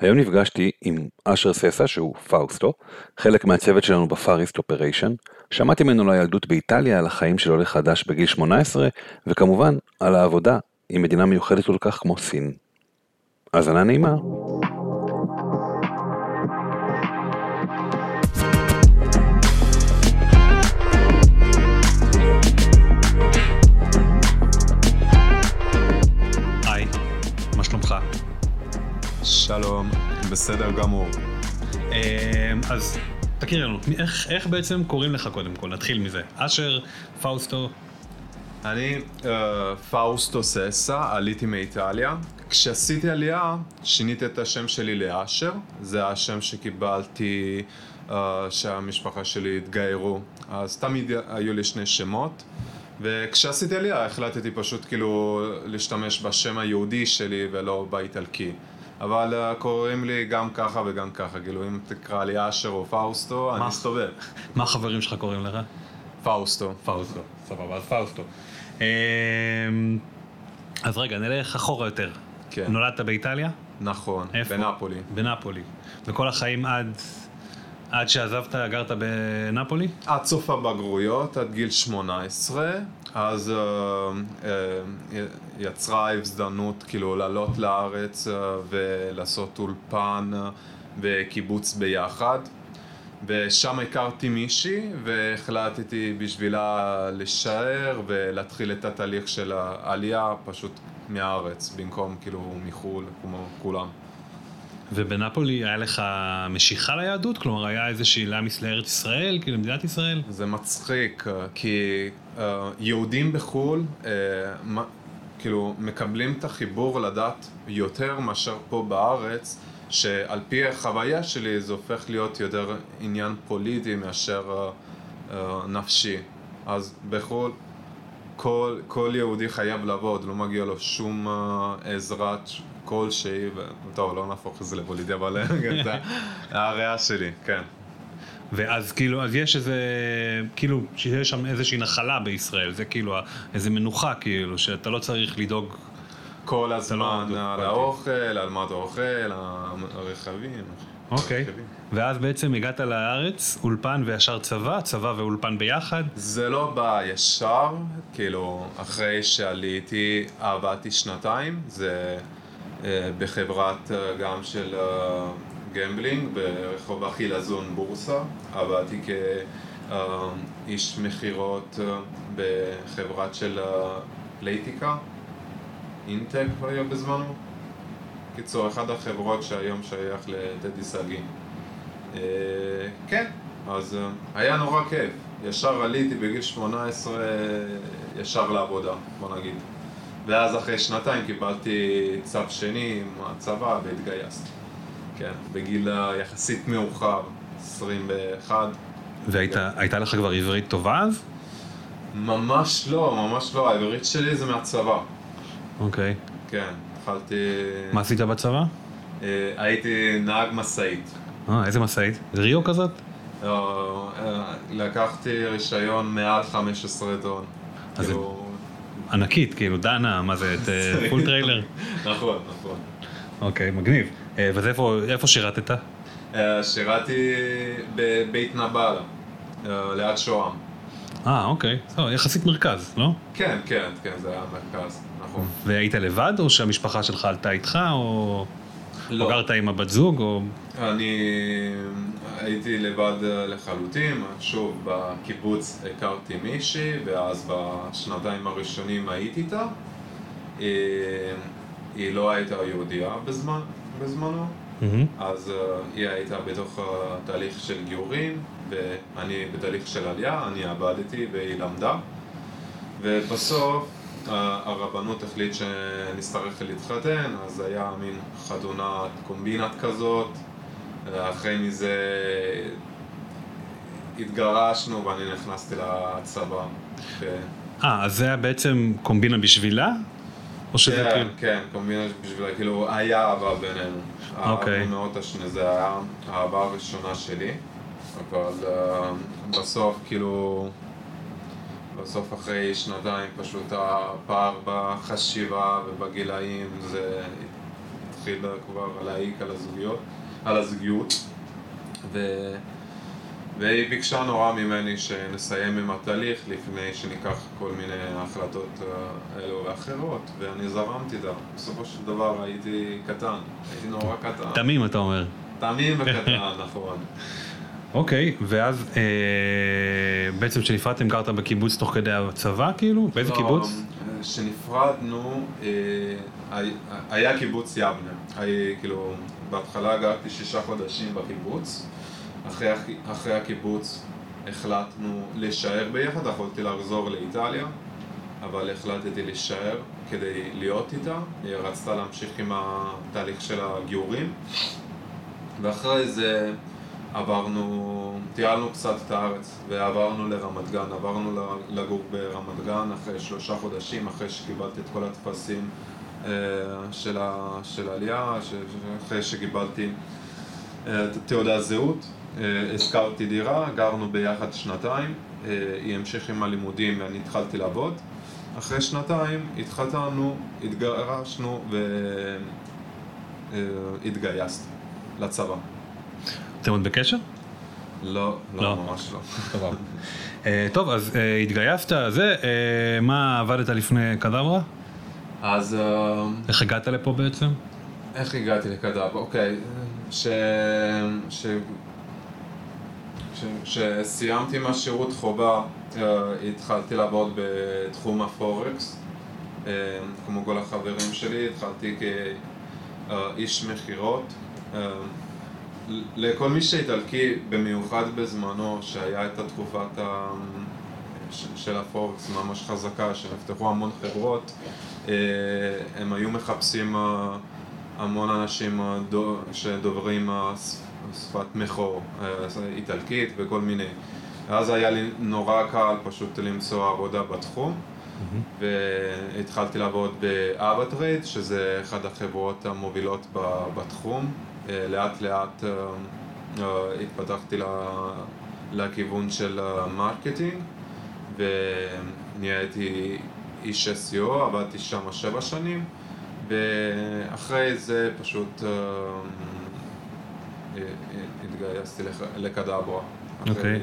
היום נפגשתי עם אשר ססה שהוא פאוסטו, חלק מהצוות שלנו ב Far East Operation, שמעתי ממנו על הילדות באיטליה, על החיים של עולה חדש בגיל 18, וכמובן על העבודה עם מדינה מיוחדת כל כך כמו סין. האזנה נעימה. שלום, בסדר גמור. אמ, אז תכיר לנו, איך, איך בעצם קוראים לך קודם כל? נתחיל מזה. אשר, פאוסטו, אני אה, פאוסטו ססה, עליתי מאיטליה. כשעשיתי עלייה, שיניתי את השם שלי לאשר. זה השם שקיבלתי אה, שהמשפחה שלי התגיירו. אז תמיד היו לי שני שמות. וכשעשיתי עלייה החלטתי פשוט כאילו להשתמש בשם היהודי שלי ולא באיטלקי. אבל אה, קוראים לי גם ככה וגם ככה, כאילו אם תקרא לי אשר או פאוסטו, אני מה? אסתובב. מה החברים שלך קוראים לך? פאוסטו. פאוסטו, סבבה, אז פאוסטו. אמ, אז רגע, נלך אחורה יותר. כן. נולדת באיטליה? נכון, איפה? בנפולי. בנפולי. וכל החיים עד, עד שעזבת גרת בנפולי? עד סוף הבגרויות, עד גיל 18, אז אה, אה, יצרה הזדמנות כאילו לעלות לארץ אה, ולעשות אולפן וקיבוץ ביחד. ושם הכרתי מישהי והחלטתי בשבילה להישאר ולהתחיל את התהליך של העלייה פשוט מהארץ במקום כאילו מחו"ל כמו כולם. ובנפולי היה לך משיכה ליהדות? כלומר, היה איזושהי להמיס לארץ ישראל, כאילו למדינת ישראל? זה מצחיק, כי יהודים בחו"ל, אה, כאילו, מקבלים את החיבור לדת יותר מאשר פה בארץ, שעל פי החוויה שלי זה הופך להיות יותר עניין פוליטי מאשר אה, אה, נפשי. אז בחו"ל כל, כל יהודי חייב לעבוד, לא מגיע לו שום אה, עזרה כלשהי, ו... טוב, לא נהפוך את זה לפוליטי, אבל זה הראייה שלי, כן. ואז כאילו, אז יש איזה, כאילו, שיש שם איזושהי נחלה בישראל, זה כאילו איזה מנוחה, כאילו, שאתה לא צריך לדאוג. כל הזמן לא- על. האוכל, על מה אתה אוכל, הרכבים. אוקיי. הרכבים. ואז בעצם הגעת לארץ, אולפן וישר צבא, צבא ואולפן ביחד. זה לא בא ישר, כאילו, אחרי שעליתי עבדתי שנתיים, זה אה, בחברת אה, גם של אה, gambling ברחוב החילזון בורסה, עבדתי כאיש מכירות אה, בחברת של אה, פלייטיקה, Intec היה בזמנו. קיצור, אחת החברות שהיום שייך לטדי סגי. אה, כן, אז אה, היה נורא כיף. ישר עליתי בגיל 18, ישר לעבודה, בוא נגיד. ואז אחרי שנתיים קיבלתי צו שני עם הצבא והתגייסתי. כן, בגיל אה, יחסית מאוחר, 21. והייתה לך כבר עברית טובה אז? ממש לא, ממש לא, העברית שלי זה מהצבא. אוקיי. כן, התחלתי... מה עשית בצבא? אה, הייתי נהג משאית. אה, איזה משאית? ריו כזאת? לא, אה, לקחתי רישיון מעל 15 טון. אז כאילו, ענקית, כאילו, דנה, מה זה, את אה, פול טריילר? נכון, נכון. אוקיי, מגניב. אה, ואז איפה איפה שירתת? אה, שירתי בבית נבאלה, אה, ליד שוהם. אה, אוקיי. טוב, יחסית מרכז, לא? כן, כן, כן, זה היה מרכז, נכון. והיית לבד, או שהמשפחה שלך עלתה איתך, או... לא. או גרת עם הבת זוג, או... אני הייתי לבד לחלוטין, שוב, בקיבוץ הכרתי מישהי, ואז בשנתיים הראשונים הייתי איתה. היא לא הייתה יהודייה בזמן, בזמנו, מהמם. אז uh, היא הייתה בתוך התהליך של גיורים, ואני בתהליך של עלייה, אני עבדתי והיא למדה. ובסוף uh, הרבנות החליט שנצטרך להתחתן, אז היה מין חתונת קומבינת כזאת. אחרי מזה התגרשנו ואני נכנסתי לצבא. אה, אז זה היה בעצם קומבינה בשבילה? או שזה כן, כאילו... כן, קומבינה בשבילה, כאילו, היה אהבה בינינו. אוקיי. מאוד השני, זה היה האהבה הראשונה שלי, אבל אה, בסוף, כאילו, בסוף אחרי שנתיים, פשוט הפער בחשיבה ובגילאים, זה התחיל כבר להעיק על הזוגיות, על הזוגיות. ו... והיא ביקשה נורא ממני שנסיים עם התהליך לפני שניקח כל מיני החלטות אה, אלו ואחרות, ואני זרמתי איתה. בסופו של דבר הייתי קטן, הייתי נורא קטן. תמים אתה אומר. תמים וקטן, נכון. אוקיי, ואז אה, בעצם כשנפרדתם גרת בקיבוץ תוך כדי הצבא כאילו? באיזה לא, קיבוץ? כשנפרדנו, אה, היה קיבוץ יבנה. היה, כאילו, בהתחלה גרתי שישה חודשים בקיבוץ. אחרי, אחרי הקיבוץ החלטנו להישאר ביחד, יכולתי לחזור לאיטליה, אבל החלטתי להישאר כדי להיות איתה. היא רצתה להמשיך עם התהליך של הגיורים. ואחרי זה עברנו, טיילנו קצת את הארץ ועברנו לרמת גן, עברנו לגור ברמת גן אחרי שלושה חודשים, אחרי שקיבלתי את כל הטפסים אה, של, העלייה, אחרי שקיבלתי אה, תעודת זהות, אה, הזכרתי דירה, גרנו ביחד שנתיים, אה, היא המשיכה עם הלימודים ואני התחלתי לעבוד. אחרי שנתיים התחתנו, התגרשנו והתגייסתי לצבא. אתם עוד בקשר? לא, לא. לא, ממש לא. אה, טוב, אז אה, התגייסת, זה, אה, מה עבדת לפני קדברה? אז אה, איך הגעת לפה בעצם? איך הגעתי לקדאב? אוקיי, ש... ש... ש... שסיימתי עם השירות חובה, אה, התחלתי לעבוד בתחום הפורקס, אה, כמו כל החברים שלי, התחלתי כאיש מכירות. אה, לכל מי שאיטלקי, במיוחד בזמנו, שהיה את התקופת ה... של ה forex ממש חזקה, שנפתחו המון חברות, הם היו מחפשים המון אנשים דו- שדוברים שפת מקור, אה, איטלקית וכל מיני. ואז היה לי נורא קל פשוט למצוא עבודה בתחום. והתחלתי לעבוד ב AvaTrade, שזה אחת החברות המובילות בתחום. אה, לאט לאט אה, התפתחתי לכיוון של ה marketing, ונהייתי איש SEO, עבדתי שם שבע שנים, ואחרי זה פשוט התגייסתי לקדברה. אוקיי.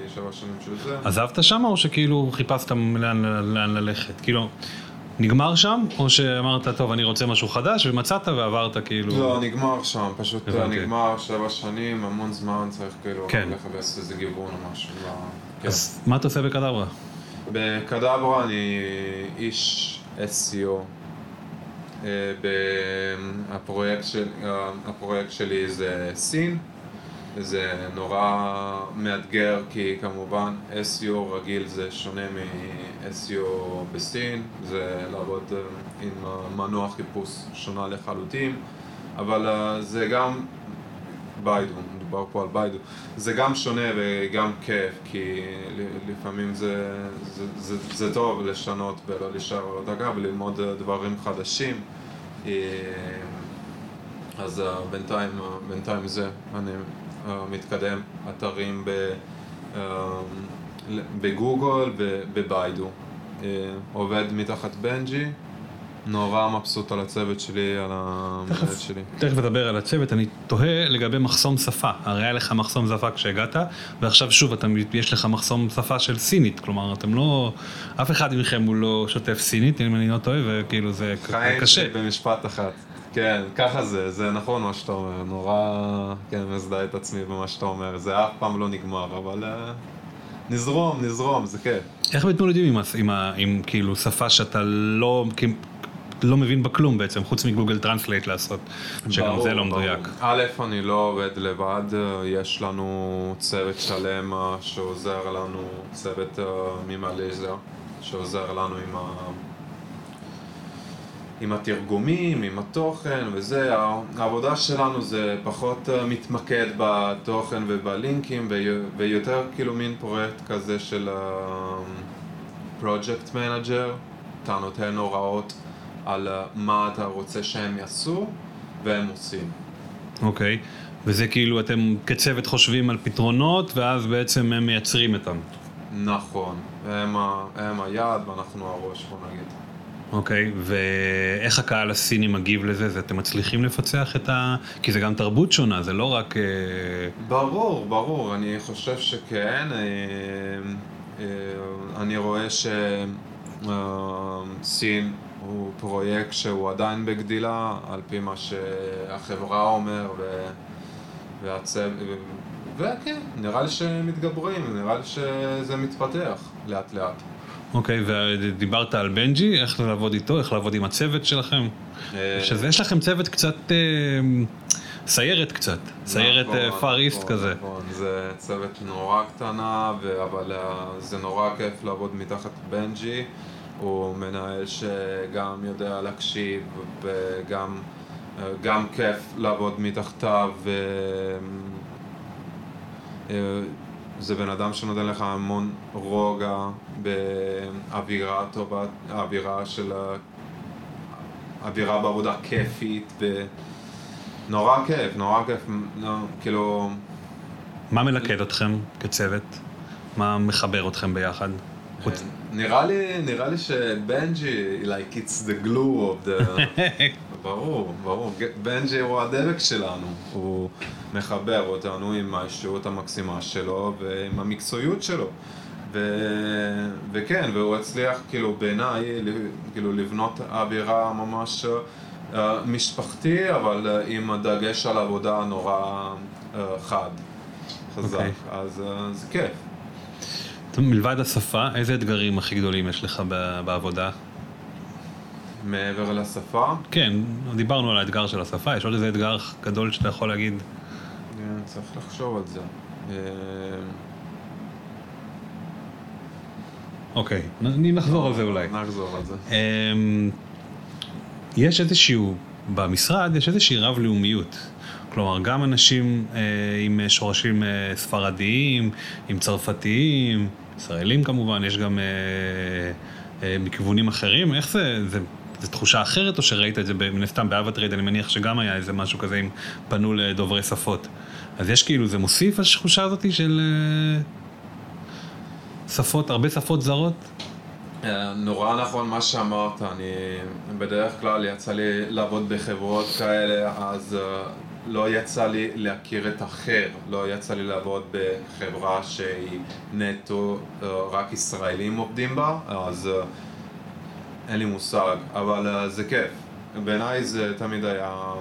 עזבת שם או שכאילו חיפשת לאן, לאן ללכת? כאילו, נגמר שם, או שאמרת, טוב, אני רוצה משהו חדש, ומצאת ועברת כאילו... לא, נגמר שם, פשוט הבנתי. נגמר שבע שנים, המון זמן, צריך כאילו כן. לחפש איזה גיוון או משהו. לא- כן. אז מה אתה עושה בקדברה? בקדברה אני איש SEO. אה, הפרויקט, של, אה, הפרויקט שלי זה סין, זה נורא מאתגר כי כמובן SEO רגיל זה שונה מ-SEO בסין, זה לעבוד אה, עם מנוע חיפוש שונה לחלוטין, אבל אה, זה גם ביידו, מדובר פה על ביידו, זה גם שונה וגם כיף, כי לפעמים זה, זה, זה, זה טוב לשנות ולא להישאר על הדרגה וללמוד אה, דברים חדשים. אז בינתיים, בינתיים זה, אני מתקדם אתרים ב, ל- בגוגל ובביידו. אה, עובד מתחת בנג'י, נורא מבסוט על הצוות שלי, על המנהלת שלי. תכף נדבר על הצוות, אני תוהה לגבי מחסום שפה. הרי היה לך מחסום שפה כשהגעת, ועכשיו שוב אתה, יש לך מחסום שפה של סינית. כלומר, אתם לא... אף אחד מכם הוא לא שוטף סינית, אם אני לא טועה, וכאילו זה חיים קשה. שלי במשפט אחת. כן, ככה זה, זה נכון מה שאתה אומר, נורא, כן, מזדהה את עצמי במה שאתה אומר, זה אף פעם לא נגמר, אבל אה, נזרום, נזרום, זה כיף. איך מתמודדים עם, עם, עם כאילו שפה שאתה לא, לא מבין בה כלום בעצם, חוץ מ Google Translate לעשות, שגם ברור, זה לא. מדויק. א', אני לא עובד לבד, יש לנו צוות שלם אה, שעוזר לנו, צוות אה, ממלזיה, שעוזר לנו עם, ה... עם התרגומים, עם התוכן וזה, העבודה שלנו זה פחות אה, מתמקד בתוכן ובלינקים ויותר כאילו מין פרויקט כזה של project manager, אתה נותן הוראות על אה, מה אתה רוצה שהם יעשו והם עושים. אוקיי, וזה כאילו אתם כצוות חושבים על פתרונות, ואז בעצם הם מייצרים אותם. נכון, הם, ה, הם היעד ואנחנו הראש, בוא נגיד. אוקיי, ואיך הקהל הסיני מגיב לזה? זה אתם מצליחים לפצח את ה... כי זה גם תרבות שונה, זה לא רק... אה, ברור, ברור, אני חושב שכן. אה, אה, אני רואה שסין הוא פרויקט שהוא עדיין בגדילה, על פי מה שהחברה אומר, ו... והצוות, וכן, נראה לי שמתגברים, נראה לי שזה מתפתח לאט לאט. אוקיי, ודיברת על בנג'י, איך לעבוד איתו, איך לעבוד עם הצוות שלכם? אה, שזה, יש לכם צוות קצת, אה, סיירת קצת, סיירת נכון, פאר איסט נכון, כזה. נכון, זה צוות נורא קטנה, אבל אה, זה נורא כיף לעבוד מתחת בנג'י. הוא מנהל שגם יודע להקשיב, וגם אה, גם כיף לעבוד מתחתיו. זה בן אדם שנותן לך המון רוגע באווירה טובה, אווירה של... אווירה בעבודה כיפית, ונורא כיף, נורא כיף, נו, כאילו... מה מלכד אתכם כצוות? מה מחבר אתכם ביחד? נראה לי, נראה לי שבנג'י, like it's the glue of the... ברור, ברור. בנג'י הוא הדבק שלנו. הוא מחבר אותנו עם האישיות המקסימה שלו ועם המקצועיות שלו. ו... וכן, והוא הצליח, כאילו, בעיניי, כאילו, לבנות אווירה ממש אה, משפחתי, אבל אה, עם הדגש על עבודה נורא אה, חד, חזק. אוקיי. אז אה, זה כיף. מלבד השפה, איזה אתגרים הכי גדולים יש לך בעבודה? מעבר לשפה, כן, דיברנו על האתגר של השפה, יש עוד איזה אתגר גדול שאתה יכול להגיד? כן, צריך לחשוב על זה. אה, אוקיי, נ- נחזור על זה אולי. נחזור על זה. אמ, יש איזשהו, במשרד יש איזושהי רב-לאומיות. כלומר, גם אנשים אה, עם שורשים אה, ספרדיים, עם צרפתיים, ישראלים כמובן, יש גם אה, אה, מכיוונים אחרים. איך זה, זה, זה תחושה אחרת, או שראית את זה מן הסתם ב AvaTrade, אני מניח שגם היה איזה משהו כזה אם פנו לדוברי שפות. אז יש כאילו, זה מוסיף התחושה הזאת של אה, שפות, הרבה שפות זרות? אה, נורא נכון מה שאמרת, אני בדרך כלל יצא לי לעבוד בחברות כאלה, אז אה, לא יצא לי להכיר את האחר, לא יצא לי לעבוד בחברה שהיא נטו אה, רק ישראלים עובדים בה, אז אה, אין לי מושג, אבל אה, זה כיף. בעיניי זה תמיד היה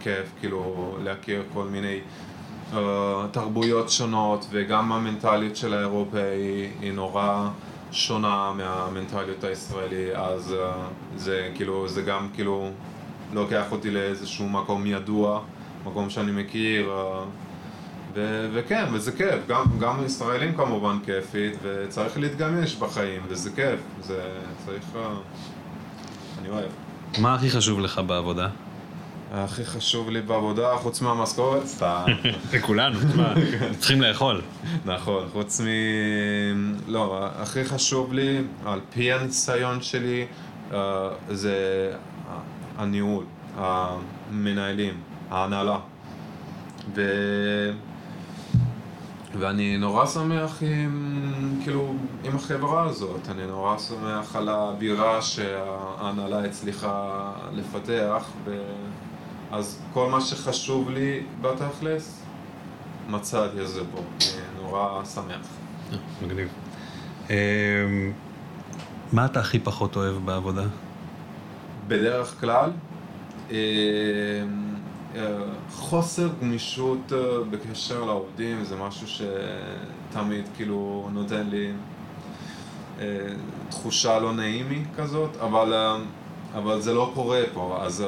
כיף, כאילו, להכיר כל מיני תרבויות שונות, וגם המנטליות של האירופאי היא נורא שונה מהמנטליות הישראלי, אז זה כאילו, זה גם כאילו לוקח אותי לאיזשהו מקום ידוע, מקום שאני מכיר, ו- וכן, וזה כיף, גם, גם ישראלים כמובן כיפית, וצריך להתגמש בחיים, וזה כיף, זה צריך, uh, אני אוהב. מה הכי חשוב לך בעבודה? הכי חשוב לי בעבודה, חוץ מהמשכורת, סתם. זה כולנו, תשמע, צריכים לאכול. נכון, חוץ מ... לא, הכי חשוב לי, על פי הניסיון שלי, אה, זה הניהול, המנהלים, ההנהלה. ו... ואני נורא שמח עם, כאילו, עם החברה הזאת, אני נורא שמח על האווירה שההנהלה הצליחה לפתח, ו... אז כל מה שחשוב לי בתכלס, מצאתי את זה פה, אני נורא שמח. מגניב. אמ, מה אתה הכי פחות אוהב בעבודה? בדרך כלל, אה, אה, חוסר גמישות אה, בקשר לעובדים זה משהו שתמיד כאילו נותן לי אה, תחושה לא נעימי כזאת, אבל, אה, אבל זה לא קורה פה, אז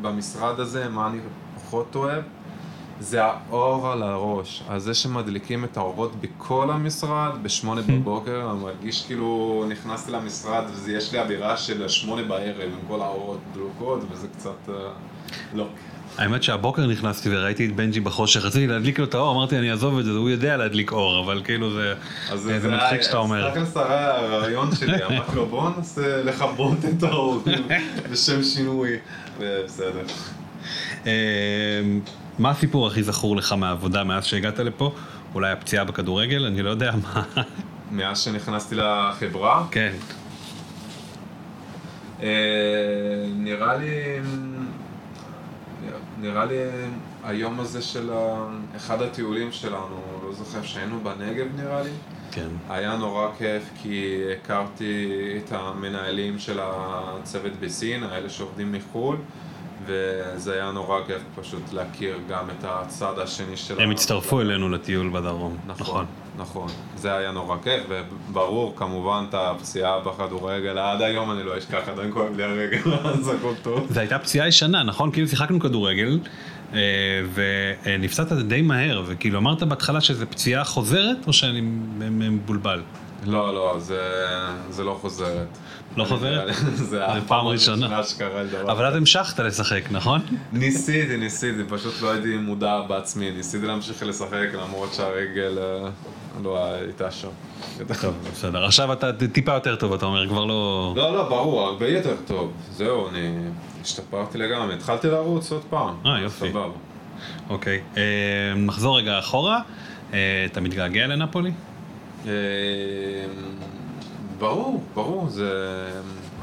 במשרד הזה מה אני פחות אוהב? זה האור על הראש, אז זה שמדליקים את האורות בכל המשרד בשמונה בבוקר, אני מרגיש כאילו נכנסתי למשרד ויש לי אווירה של שמונה בערב עם כל האורות דלוקות וזה קצת לא. האמת שהבוקר נכנסתי וראיתי את בנג'י בחושך, רציתי להדליק לו את האור, אמרתי אני אעזוב את זה, הוא יודע להדליק אור, אבל כאילו זה, אז זה, מצחיק שאתה אומר. תכלס הרי הרעיון שלי, אמרתי לו בוא ננסה לכבות את האור בשם שינוי, ובסדר. אמ, מה הסיפור הכי זכור לך מהעבודה מאז שהגעת לפה? אולי הפציעה בכדורגל? אני לא יודע מה. מאז שנכנסתי לחברה, כן. אה, נראה לי, נראה לי היום הזה של אחד הטיולים שלנו, לא זוכר שהיינו בנגב נראה לי, כן. היה נורא כיף כי הכרתי את המנהלים של הצוות בסין, האלה שעובדים מחו"ל, וזה היה נורא כיף פשוט להכיר גם את הצד השני של הם הצטרפו אלינו לטיול בדרום. נכון, נכון. זה היה נורא כיף, וברור, כמובן, את הפציעה בכדורגל, עד היום אני לא אשכח, עדיין כואב לי הרגל, אז הכל טוב. זו הייתה פציעה ישנה, נכון? כאילו שיחקנו כדורגל, אה, ונפצעת די מהר, וכאילו אמרת בהתחלה שזו פציעה חוזרת, או שאני מבולבל? לא, לא, זה, זה לא חוזרת. לא חוזרת? זה פעם הפעם ראשונה. שקרה לי דבר. אבל אז המשכת לשחק, נכון? ניסיתי, ניסיתי, פשוט לא הייתי מודע בעצמי, ניסיתי להמשיך לשחק למרות שהרגל אה, לא הייתה שם. טוב, בסדר. עכשיו אתה טיפה יותר טוב, אתה אומר, כבר לא... לא, לא, ברור, הרבה יותר טוב. זהו, אני השתפרתי לגמרי, התחלתי לרוץ עוד פעם. אה, יופי. סבבה. אוקיי. אה, נחזור רגע אחורה. אה, אתה מתגעגע לנפולי? אה, ברור, ברור, זה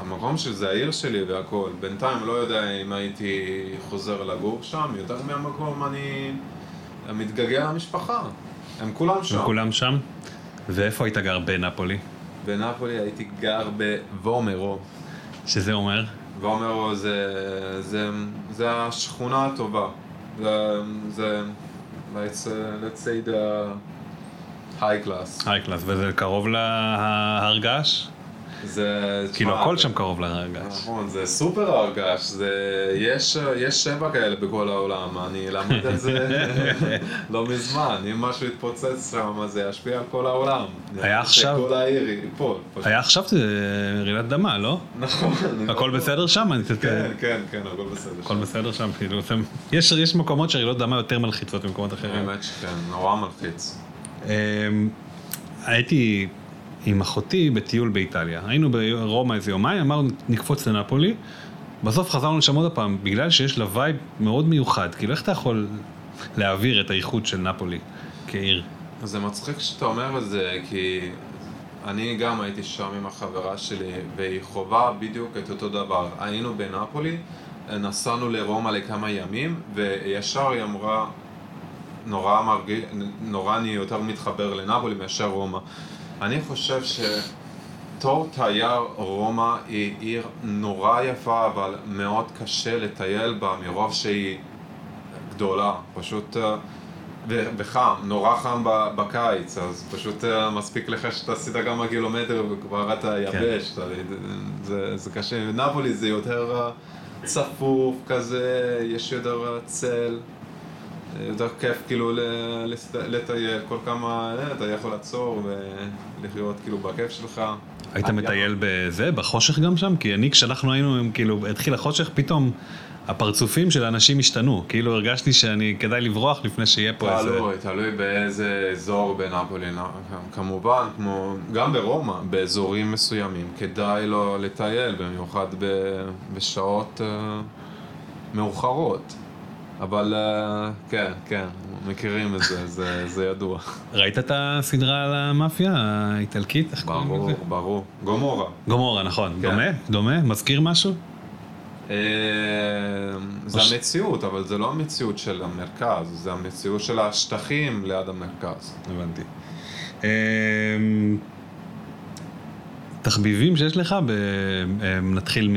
המקום שזה העיר שלי והכל. בינתיים לא יודע אם הייתי חוזר לגור שם, יותר מהמקום אני מתגעגע למשפחה. הם כולם שם. כולם שם? ואיפה היית גר בנפולי? בנפולי הייתי גר בוומרו. שזה אומר? וומרו זה, זה, זה השכונה הטובה. זה, זה, let's, let's say the high class. היי קלאס, וזה קרוב להרגש? זה, כאילו הכל זה- שם קרוב להרגש. נכון, זה סופר הרגש, זה, יש, יש שבע כאלה בכל העולם, אני למד את זה לא מזמן, אם משהו יתפוצץ שם, אז זה ישפיע על כל העולם. היה עכשיו- כל העיר ייפול. פשוט. היה עכשיו זה רעידת אדמה, לא? נכון. אני הכל לא- בסדר שם? כן, כן, כן, הכל בסדר. הכל בסדר שם? כאילו, יש יש מקומות שרעידות אדמה יותר מלחיצות ממקומות אחרים. האמת שכן, נורא מלחיץ. אמ, הייתי עם אחותי בטיול באיטליה. היינו ברומא איזה יומיים, אמרנו נקפוץ לנפולי. בסוף חזרנו לשם עוד פעם, בגלל שיש לה vibe מאוד מיוחד. כאילו, איך אתה יכול להעביר את האיכות של נאפולי כעיר? זה מצחיק שאתה אומר את זה, כי אני גם הייתי שם עם החברה שלי, והיא חווה בדיוק את אותו דבר. היינו בנפולי, נסענו לרומא לכמה ימים, וישר היא אמרה, נורא מרגיש, נורא אני יותר מתחבר לנפולי מאשר רומא. אני חושב שתור תייר רומא היא עיר נורא יפה, אבל מאוד קשה לטייל בה מרוב שהיא גדולה. פשוט... אה, וחם, נורא חם בקיץ, אז פשוט אה, מספיק לך שאתה עשית כמה קילומטר וכבר אתה יבש, אתה- זה, זה קשה. נפולי זה יותר אה, צפוף כזה, יש יותר צל, יותר כיף כאילו לטייל, כל כמה, אה, אתה יכול לעצור ולחיות כאילו בכיף שלך. היית מטייל בזה, בחושך גם שם? כי אני, כשאנחנו היינו, כאילו, התחיל החושך, פתאום הפרצופים של האנשים השתנו. כאילו הרגשתי שאני, כדאי לברוח לפני שיהיה פה איזה... תלוי, תלוי באיזה אזור בנפולי, כמובן, כמו גם ברומא, באזורים מסוימים, כדאי לו לטייל, במיוחד בשעות אה, מאוחרות. אבל אה, כן, כן, מכירים את זה, זה, זה ידוע. ראית את הסדרה על המאפיה האיטלקית? איך קוראים ברור, לזה? ברור. גומורה. גומורה, נכון. כן. דומה? דומה? מזכיר משהו? אה, זה המציאות, אבל זה לא המציאות של המרכז, זה המציאות של השטחים ליד המרכז. הבנתי. אמ, תחביבים שיש לך, נתחיל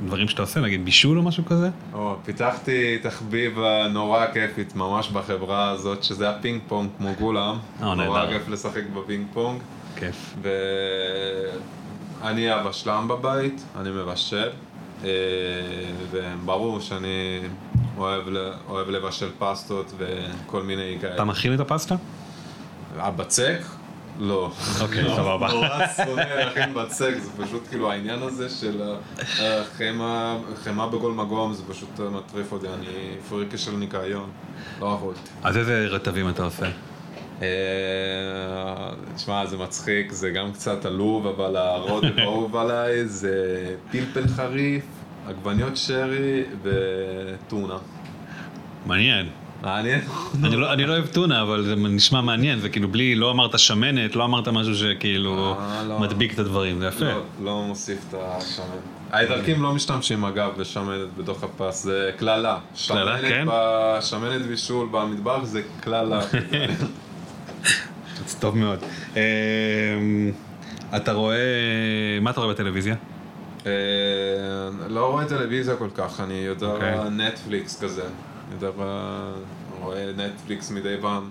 מדברים שאתה עושה, נגיד בישול או משהו כזה? או, פיתחתי תחביב אה, נורא כיפית ממש בחברה הזאת, שזה הפינג פונג כמו כולם. אה, נורא נהדר. כיף לשחק בפינג פונג. כיף. ואני המבשל בבית, אני מבשל. אה, וברור שאני אוהב, אוהב לבשל פסטות וכל מיני כאלה. אתה מכין את הפסטה? הבצק? לא. אוקיי, לא, סבבה. נורא שונא להכין בצק, זה פשוט כאילו העניין הזה של אה, חמאה, חמאה בכל מקום, זה פשוט מטריף אותי, אני פריקה של ניקיון, לא יכולתי. אז איזה רטבים אתה עושה? אה, תשמע, זה מצחיק, זה גם קצת עלוב, אבל הרוטב האהוב עליי זה פלפל חריף, עגבניות שרי וטונה. מעניין. מעניין? אני לא, אני לא אוהב טונה, אבל זה נשמע מעניין, זה כאילו בלי, לא אמרת שמנת, לא אמרת משהו שכאילו אה, לא. מדביק את הדברים, זה יפה. לא, לא מוסיף את השמן. האיטלקים לא משתמשים אגב בשמנת בתוך הפס, זה קללה. קללה, כן? שמנת בישול במטבח זה קללה. זה טוב מאוד. אה, אתה רואה, מה אתה רואה בטלוויזיה? אה, לא רואה טלוויזיה כל כך, אני יותר אוקיי. נטפליקס כזה. יותר אה, רואה נטפליקס מדי פעם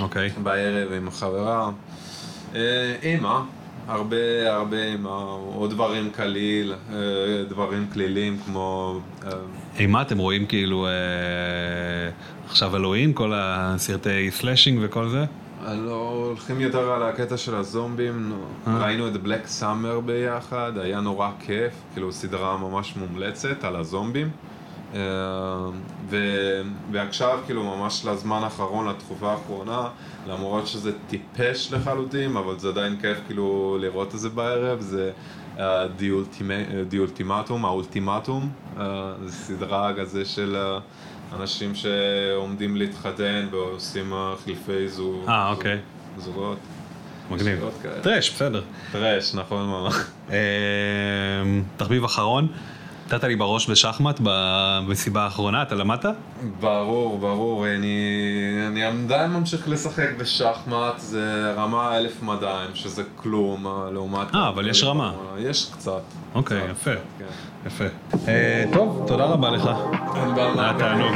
אוקיי. בערב עם חברה. אה, אימה, הרבה הרבה אימה, עוד דברים קליל, אה, דברים קלילים כמו... אה, אימה אתם רואים כאילו אה, עכשיו אלוהים, כל הסרטי slashing וכל זה? לא הולכים יותר על הקטע של הזומבים, נו, אה. ראינו את Black Summer ביחד, היה נורא כיף, כאילו סדרה ממש מומלצת על הזומבים. אה, ו... ועכשיו כאילו ממש לזמן האחרון, לתקופה האחרונה, למרות שזה טיפש לחלוטין, אבל זה עדיין כיף כאילו לראות את זה בערב, זה אה, די אולטימ- די אולטימטום, האולטימטום, אה, זה סדרה כזה של אה, אנשים שעומדים להתחתן ועושים אה, חילופי זוג. אה, אוקיי. זוגות. מגניב. טרש, בסדר. טרש, נכון ממש. אה, תחביב אחרון, נתת לי בראש בשחמט במסיבה האחרונה, אתה למדת? ברור, ברור, אני, אני עדיין ממשיך לשחק בשחמט, זה רמה 1200, שזה כלום לעומת... אה, אבל יש רמה. יש קצת. אוקיי, יפה. כן. יפה. אה, טוב, תודה רבה לך. אין בעיה. היה תענוג.